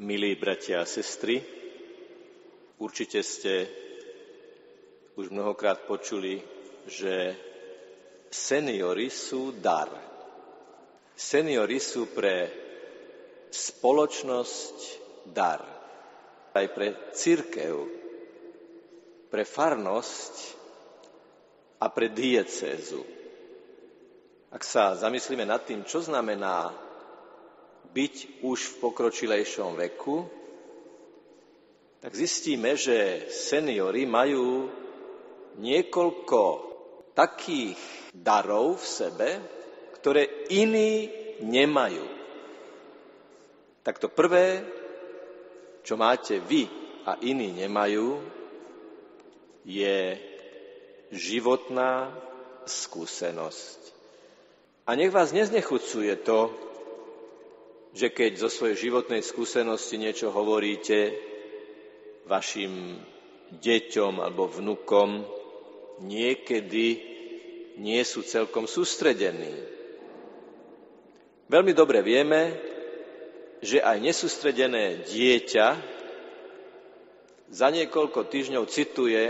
Milí bratia a sestry, určite ste už mnohokrát počuli, že seniory sú dar. Seniory sú pre spoločnosť dar. Aj pre církev, pre farnosť a pre diecézu. Ak sa zamyslíme nad tým, čo znamená byť už v pokročilejšom veku, tak zistíme, že seniory majú niekoľko takých darov v sebe, ktoré iní nemajú. Tak to prvé, čo máte vy a iní nemajú, je životná skúsenosť. A nech vás neznechucuje to, že keď zo svojej životnej skúsenosti niečo hovoríte vašim deťom alebo vnukom, niekedy nie sú celkom sústredení. Veľmi dobre vieme, že aj nesústredené dieťa za niekoľko týždňov cituje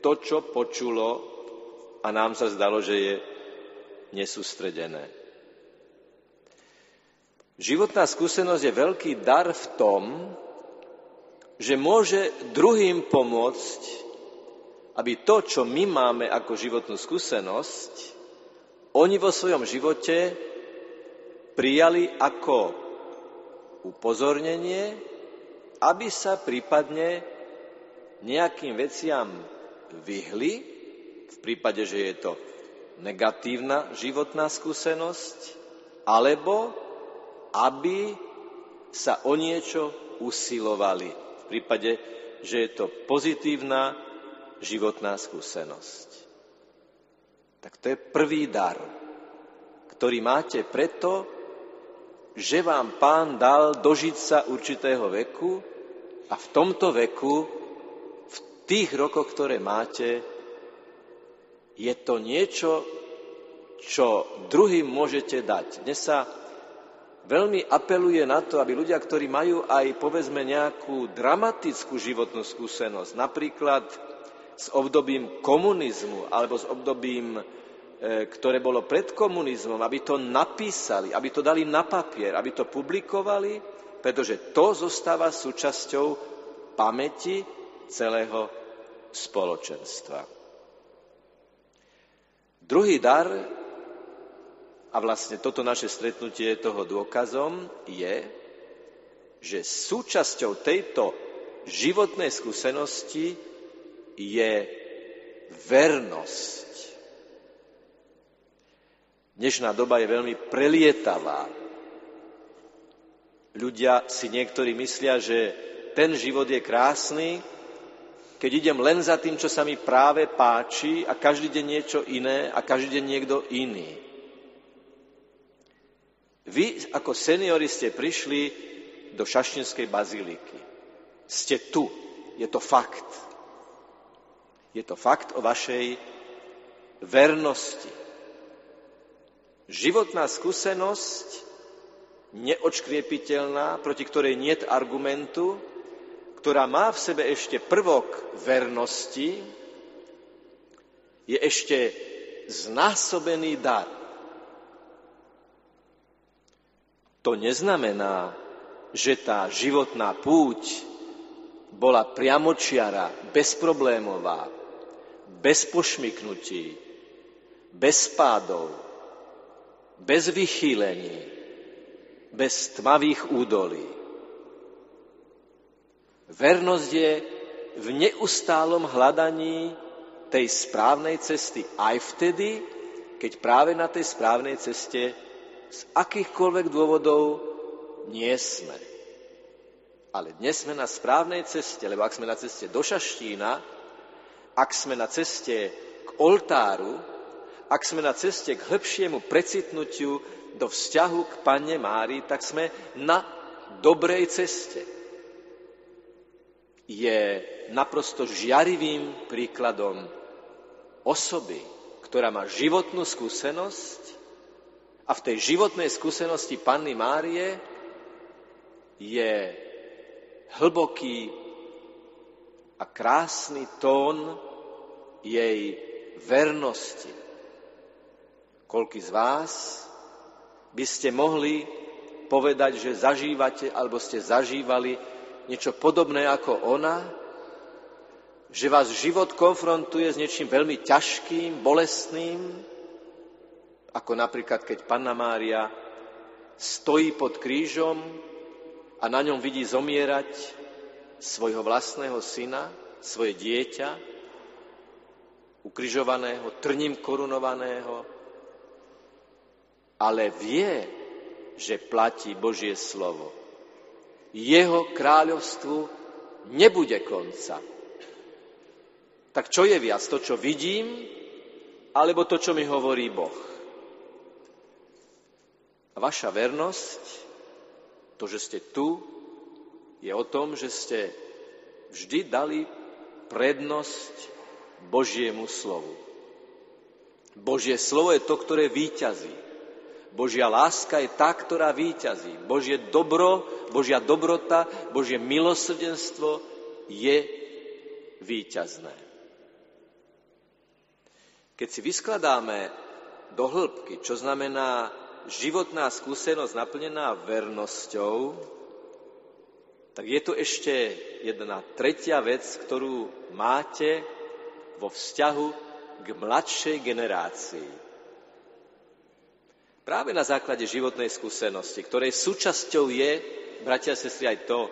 to, čo počulo a nám sa zdalo, že je nesústredené. Životná skúsenosť je veľký dar v tom, že môže druhým pomôcť, aby to, čo my máme ako životnú skúsenosť, oni vo svojom živote prijali ako upozornenie, aby sa prípadne nejakým veciam vyhli, v prípade, že je to negatívna životná skúsenosť, alebo aby sa o niečo usilovali v prípade, že je to pozitívna životná skúsenosť. Tak to je prvý dar, ktorý máte preto, že vám pán dal dožiť sa určitého veku a v tomto veku, v tých rokoch, ktoré máte, je to niečo, čo druhým môžete dať. Dnes sa veľmi apeluje na to, aby ľudia, ktorí majú aj povedzme nejakú dramatickú životnú skúsenosť, napríklad s obdobím komunizmu alebo s obdobím, e, ktoré bolo pred komunizmom, aby to napísali, aby to dali na papier, aby to publikovali, pretože to zostáva súčasťou pamäti celého spoločenstva. Druhý dar a vlastne toto naše stretnutie toho dôkazom je, že súčasťou tejto životnej skúsenosti je vernosť. Dnešná doba je veľmi prelietavá. Ľudia si niektorí myslia, že ten život je krásny, keď idem len za tým, čo sa mi práve páči a každý deň niečo iné a každý deň niekto iný. Vy ako seniori ste prišli do Šaštinskej baziliky. Ste tu. Je to fakt. Je to fakt o vašej vernosti. Životná skúsenosť, neočkriepiteľná, proti ktorej niet argumentu, ktorá má v sebe ešte prvok vernosti, je ešte znásobený dar. To neznamená, že tá životná púť bola priamočiara, bezproblémová, bez pošmyknutí, bez pádov, bez vychýlení, bez tmavých údolí. Vernosť je v neustálom hľadaní tej správnej cesty aj vtedy, keď práve na tej správnej ceste z akýchkoľvek dôvodov nie sme. Ale dnes sme na správnej ceste, lebo ak sme na ceste do Šaštína, ak sme na ceste k oltáru, ak sme na ceste k hĺbšiemu precitnutiu do vzťahu k Panne Mári, tak sme na dobrej ceste. Je naprosto žiarivým príkladom osoby, ktorá má životnú skúsenosť a v tej životnej skúsenosti Panny Márie je hlboký a krásny tón jej vernosti. Koľký z vás by ste mohli povedať, že zažívate alebo ste zažívali niečo podobné ako ona, že vás život konfrontuje s niečím veľmi ťažkým, bolestným, ako napríklad keď Panna Mária stojí pod krížom a na ňom vidí zomierať svojho vlastného syna, svoje dieťa, ukrižovaného, trním korunovaného, ale vie, že platí Božie slovo. Jeho kráľovstvu nebude konca. Tak čo je viac? To, čo vidím, alebo to, čo mi hovorí Boh? A vaša vernosť, to, že ste tu, je o tom, že ste vždy dali prednosť Božiemu slovu. Božie slovo je to, ktoré výťazí. Božia láska je tá, ktorá výťazí. Božie dobro, Božia dobrota, Božie milosrdenstvo je výťazné. Keď si vyskladáme do hĺbky, čo znamená životná skúsenosť naplnená vernosťou, tak je tu ešte jedna tretia vec, ktorú máte vo vzťahu k mladšej generácii. Práve na základe životnej skúsenosti, ktorej súčasťou je, bratia a sestry, aj to,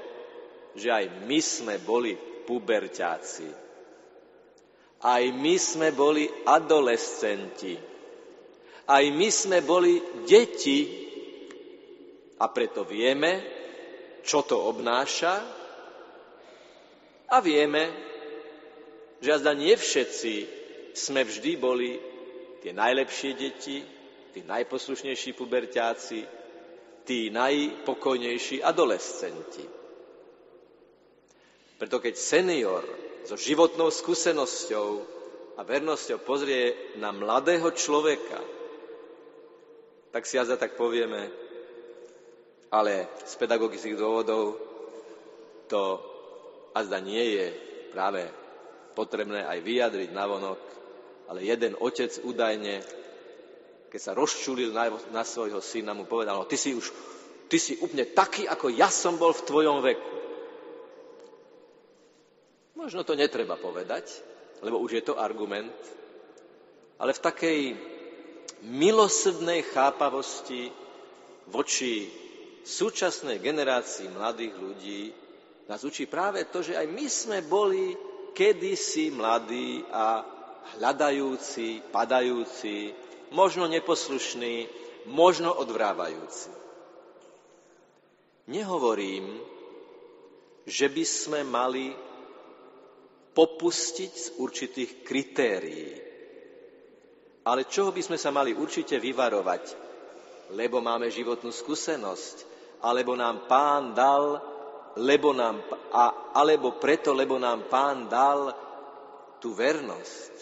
že aj my sme boli puberťáci. Aj my sme boli adolescenti. Aj my sme boli deti a preto vieme, čo to obnáša a vieme, že azda nie všetci sme vždy boli tie najlepšie deti, tí najposlušnejší puberťáci, tí najpokojnejší adolescenti. Preto keď senior so životnou skúsenosťou a vernosťou pozrie na mladého človeka, tak si azda tak povieme, ale z pedagogických dôvodov to azda nie je práve potrebné aj vyjadriť navonok, ale jeden otec údajne keď sa rozčulil na, na svojho syna, mu povedal, no ty si už, ty si úplne taký, ako ja som bol v tvojom veku. Možno to netreba povedať, lebo už je to argument, ale v takej milosrdnej chápavosti voči súčasnej generácii mladých ľudí nás učí práve to, že aj my sme boli kedysi mladí a hľadajúci, padajúci, možno neposlušný, možno odvrávajúci. Nehovorím, že by sme mali popustiť z určitých kritérií. Ale čoho by sme sa mali určite vyvarovať? Lebo máme životnú skúsenosť, alebo nám pán dal, lebo nám, a, alebo preto, lebo nám pán dal tú vernosť,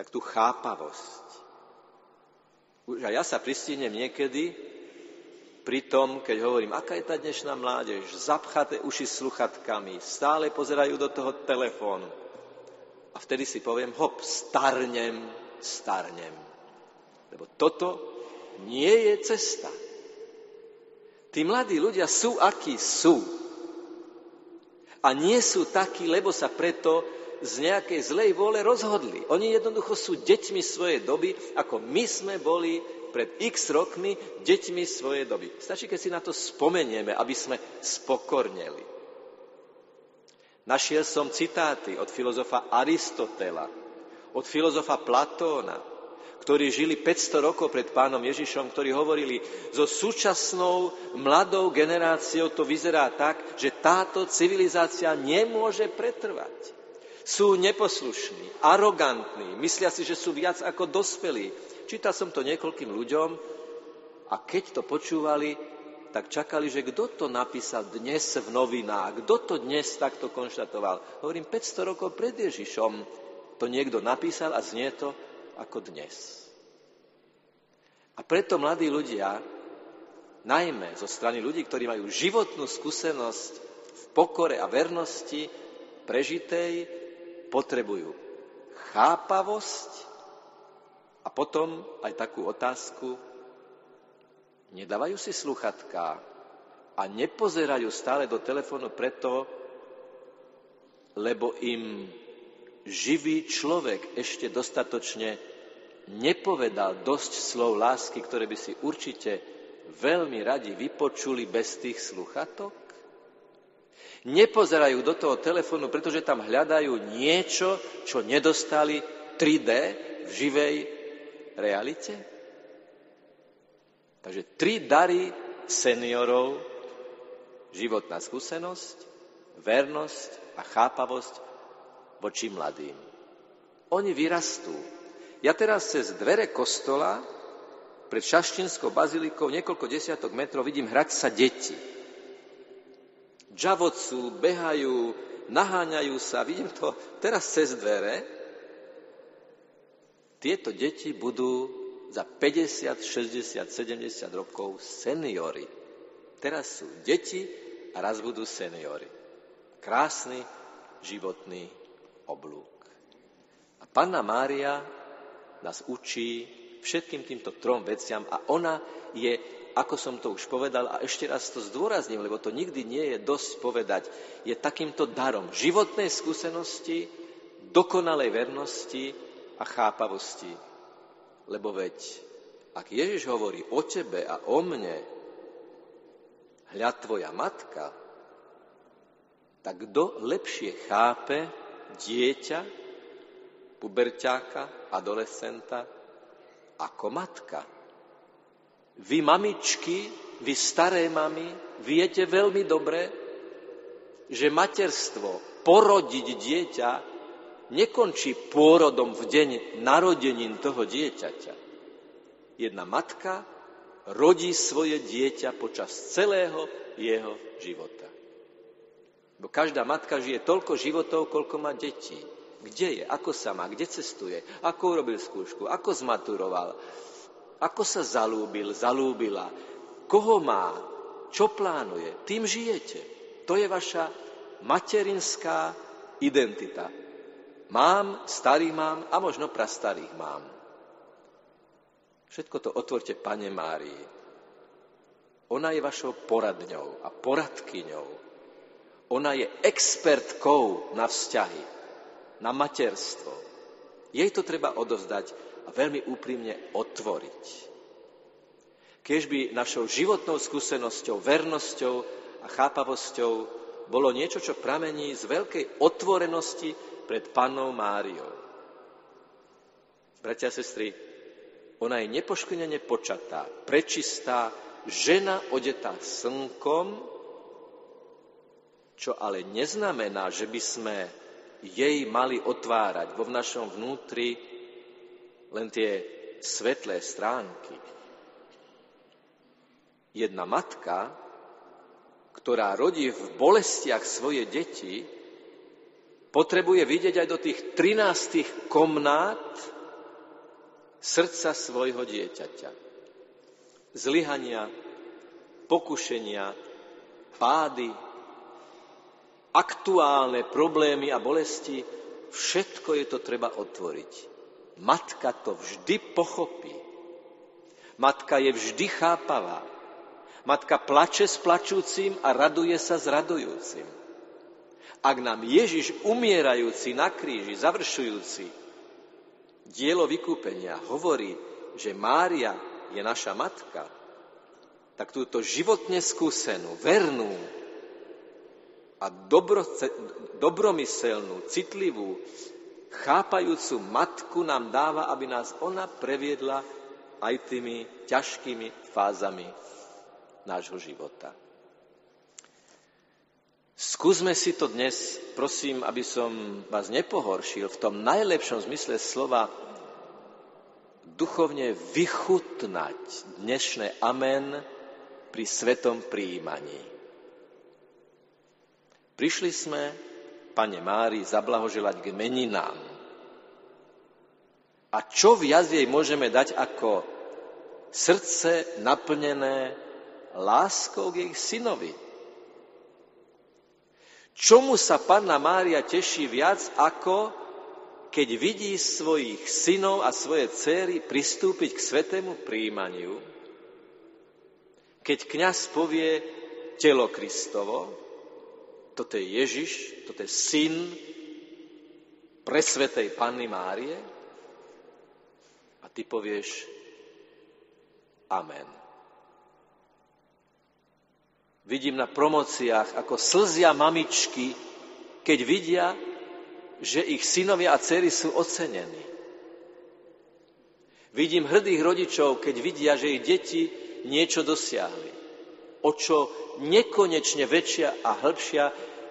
tak tú chápavosť. Už aj ja sa pristihnem niekedy pri tom, keď hovorím, aká je tá dnešná mládež, zapchaté uši sluchatkami, stále pozerajú do toho telefónu. A vtedy si poviem, hop, starnem, starnem. Lebo toto nie je cesta. Tí mladí ľudia sú, akí sú. A nie sú takí, lebo sa preto z nejakej zlej vôle rozhodli. Oni jednoducho sú deťmi svojej doby, ako my sme boli pred x rokmi deťmi svojej doby. Stačí, keď si na to spomenieme, aby sme spokorneli. Našiel som citáty od filozofa Aristotela, od filozofa Platóna, ktorí žili 500 rokov pred pánom Ježišom, ktorí hovorili, so súčasnou mladou generáciou to vyzerá tak, že táto civilizácia nemôže pretrvať sú neposlušní, arogantní, myslia si, že sú viac ako dospelí. Čítal som to niekoľkým ľuďom a keď to počúvali, tak čakali, že kto to napísal dnes v novinách, kto to dnes takto konštatoval. Hovorím, 500 rokov pred Ježišom to niekto napísal a znie to ako dnes. A preto, mladí ľudia, najmä zo strany ľudí, ktorí majú životnú skúsenosť v pokore a vernosti prežitej, potrebujú chápavosť a potom aj takú otázku, nedávajú si sluchatká a nepozerajú stále do telefónu preto, lebo im živý človek ešte dostatočne nepovedal dosť slov lásky, ktoré by si určite veľmi radi vypočuli bez tých sluchatok? Nepozerajú do toho telefónu, pretože tam hľadajú niečo, čo nedostali 3D v živej realite? Takže tri dary seniorov, životná skúsenosť, vernosť a chápavosť voči mladým. Oni vyrastú. Ja teraz cez dvere kostola pred Šaštinskou bazilikou niekoľko desiatok metrov vidím hrať sa deti. Džavocú, behajú, naháňajú sa, vidím to teraz cez dvere. Tieto deti budú za 50, 60, 70 rokov seniory. Teraz sú deti a raz budú seniory. Krásny životný oblúk. A Panna Mária nás učí všetkým týmto trom veciam a ona je, ako som to už povedal a ešte raz to zdôrazním, lebo to nikdy nie je dosť povedať, je takýmto darom životnej skúsenosti, dokonalej vernosti a chápavosti. Lebo veď, ak Ježiš hovorí o tebe a o mne, hľa tvoja matka, tak kto lepšie chápe dieťa, puberťáka, adolescenta, ako matka. Vy mamičky, vy staré mami, viete veľmi dobre, že materstvo, porodiť dieťa, nekončí pôrodom v deň narodenín toho dieťaťa. Jedna matka rodí svoje dieťa počas celého jeho života. Bo každá matka žije toľko životov, koľko má detí. Kde je, ako sa má, kde cestuje, ako urobil skúšku, ako zmaturoval, ako sa zalúbil, zalúbila, koho má, čo plánuje. Tým žijete. To je vaša materinská identita. Mám, starý mám a možno prastarých mám. Všetko to otvorte Pane Márii. Ona je vašou poradňou a poradkyňou. Ona je expertkou na vzťahy na materstvo. Jej to treba odovzdať a veľmi úprimne otvoriť. Keď by našou životnou skúsenosťou, vernosťou a chápavosťou bolo niečo, čo pramení z veľkej otvorenosti pred Pannou Máriou. Bratia a sestry, ona je nepoškvrnene počatá, prečistá, žena odetá slnkom, čo ale neznamená, že by sme jej mali otvárať vo našom vnútri len tie svetlé stránky. Jedna matka, ktorá rodí v bolestiach svoje deti, potrebuje vidieť aj do tých trinástých komnát srdca svojho dieťaťa. Zlyhania, pokušenia, pády, aktuálne problémy a bolesti, všetko je to treba otvoriť. Matka to vždy pochopí. Matka je vždy chápavá. Matka plače s plačúcim a raduje sa s radujúcim. Ak nám Ježiš umierajúci na kríži, završujúci dielo vykúpenia, hovorí, že Mária je naša matka, tak túto životne skúsenú, vernú, a dobro, dobromyselnú, citlivú, chápajúcu matku nám dáva, aby nás ona previedla aj tými ťažkými fázami nášho života. Skúsme si to dnes, prosím, aby som vás nepohoršil, v tom najlepšom zmysle slova duchovne vychutnať dnešné amen pri svetom príjmaní. Prišli sme, pane Mári, zablahoželať k meninám. A čo viac jej môžeme dať ako srdce naplnené láskou k jej synovi. Čomu sa panna Mária teší viac, ako keď vidí svojich synov a svoje céry pristúpiť k svetému príjmaniu, keď kňaz povie telo Kristovo, toto je Ježiš, toto je syn presvetej Panny Márie a ty povieš Amen. Vidím na promociách, ako slzia mamičky, keď vidia, že ich synovia a dcery sú ocenení. Vidím hrdých rodičov, keď vidia, že ich deti niečo dosiahli. O čo nekonečne väčšia a hĺbšia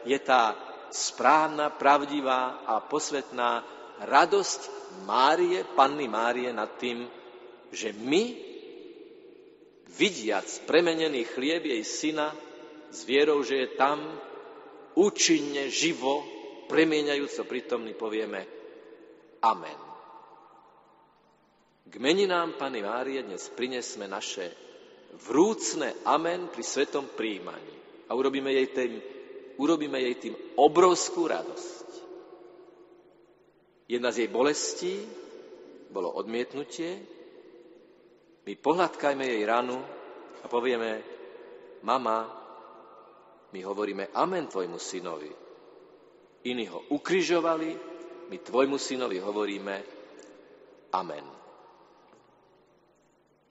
je tá správna, pravdivá a posvetná radosť Márie, Panny Márie nad tým, že my vidiac premenený chlieb jej syna s vierou, že je tam účinne, živo, premieňajúco prítomný, povieme Amen. K meninám Pany Márie dnes prinesme naše vrúcne Amen pri svetom príjmaní a urobíme jej tým, urobíme jej tým obrovskú radosť. Jedna z jej bolestí bolo odmietnutie, my pohľadkajme jej ranu a povieme, mama, my hovoríme amen tvojmu synovi. Iní ho ukrižovali, my tvojmu synovi hovoríme amen.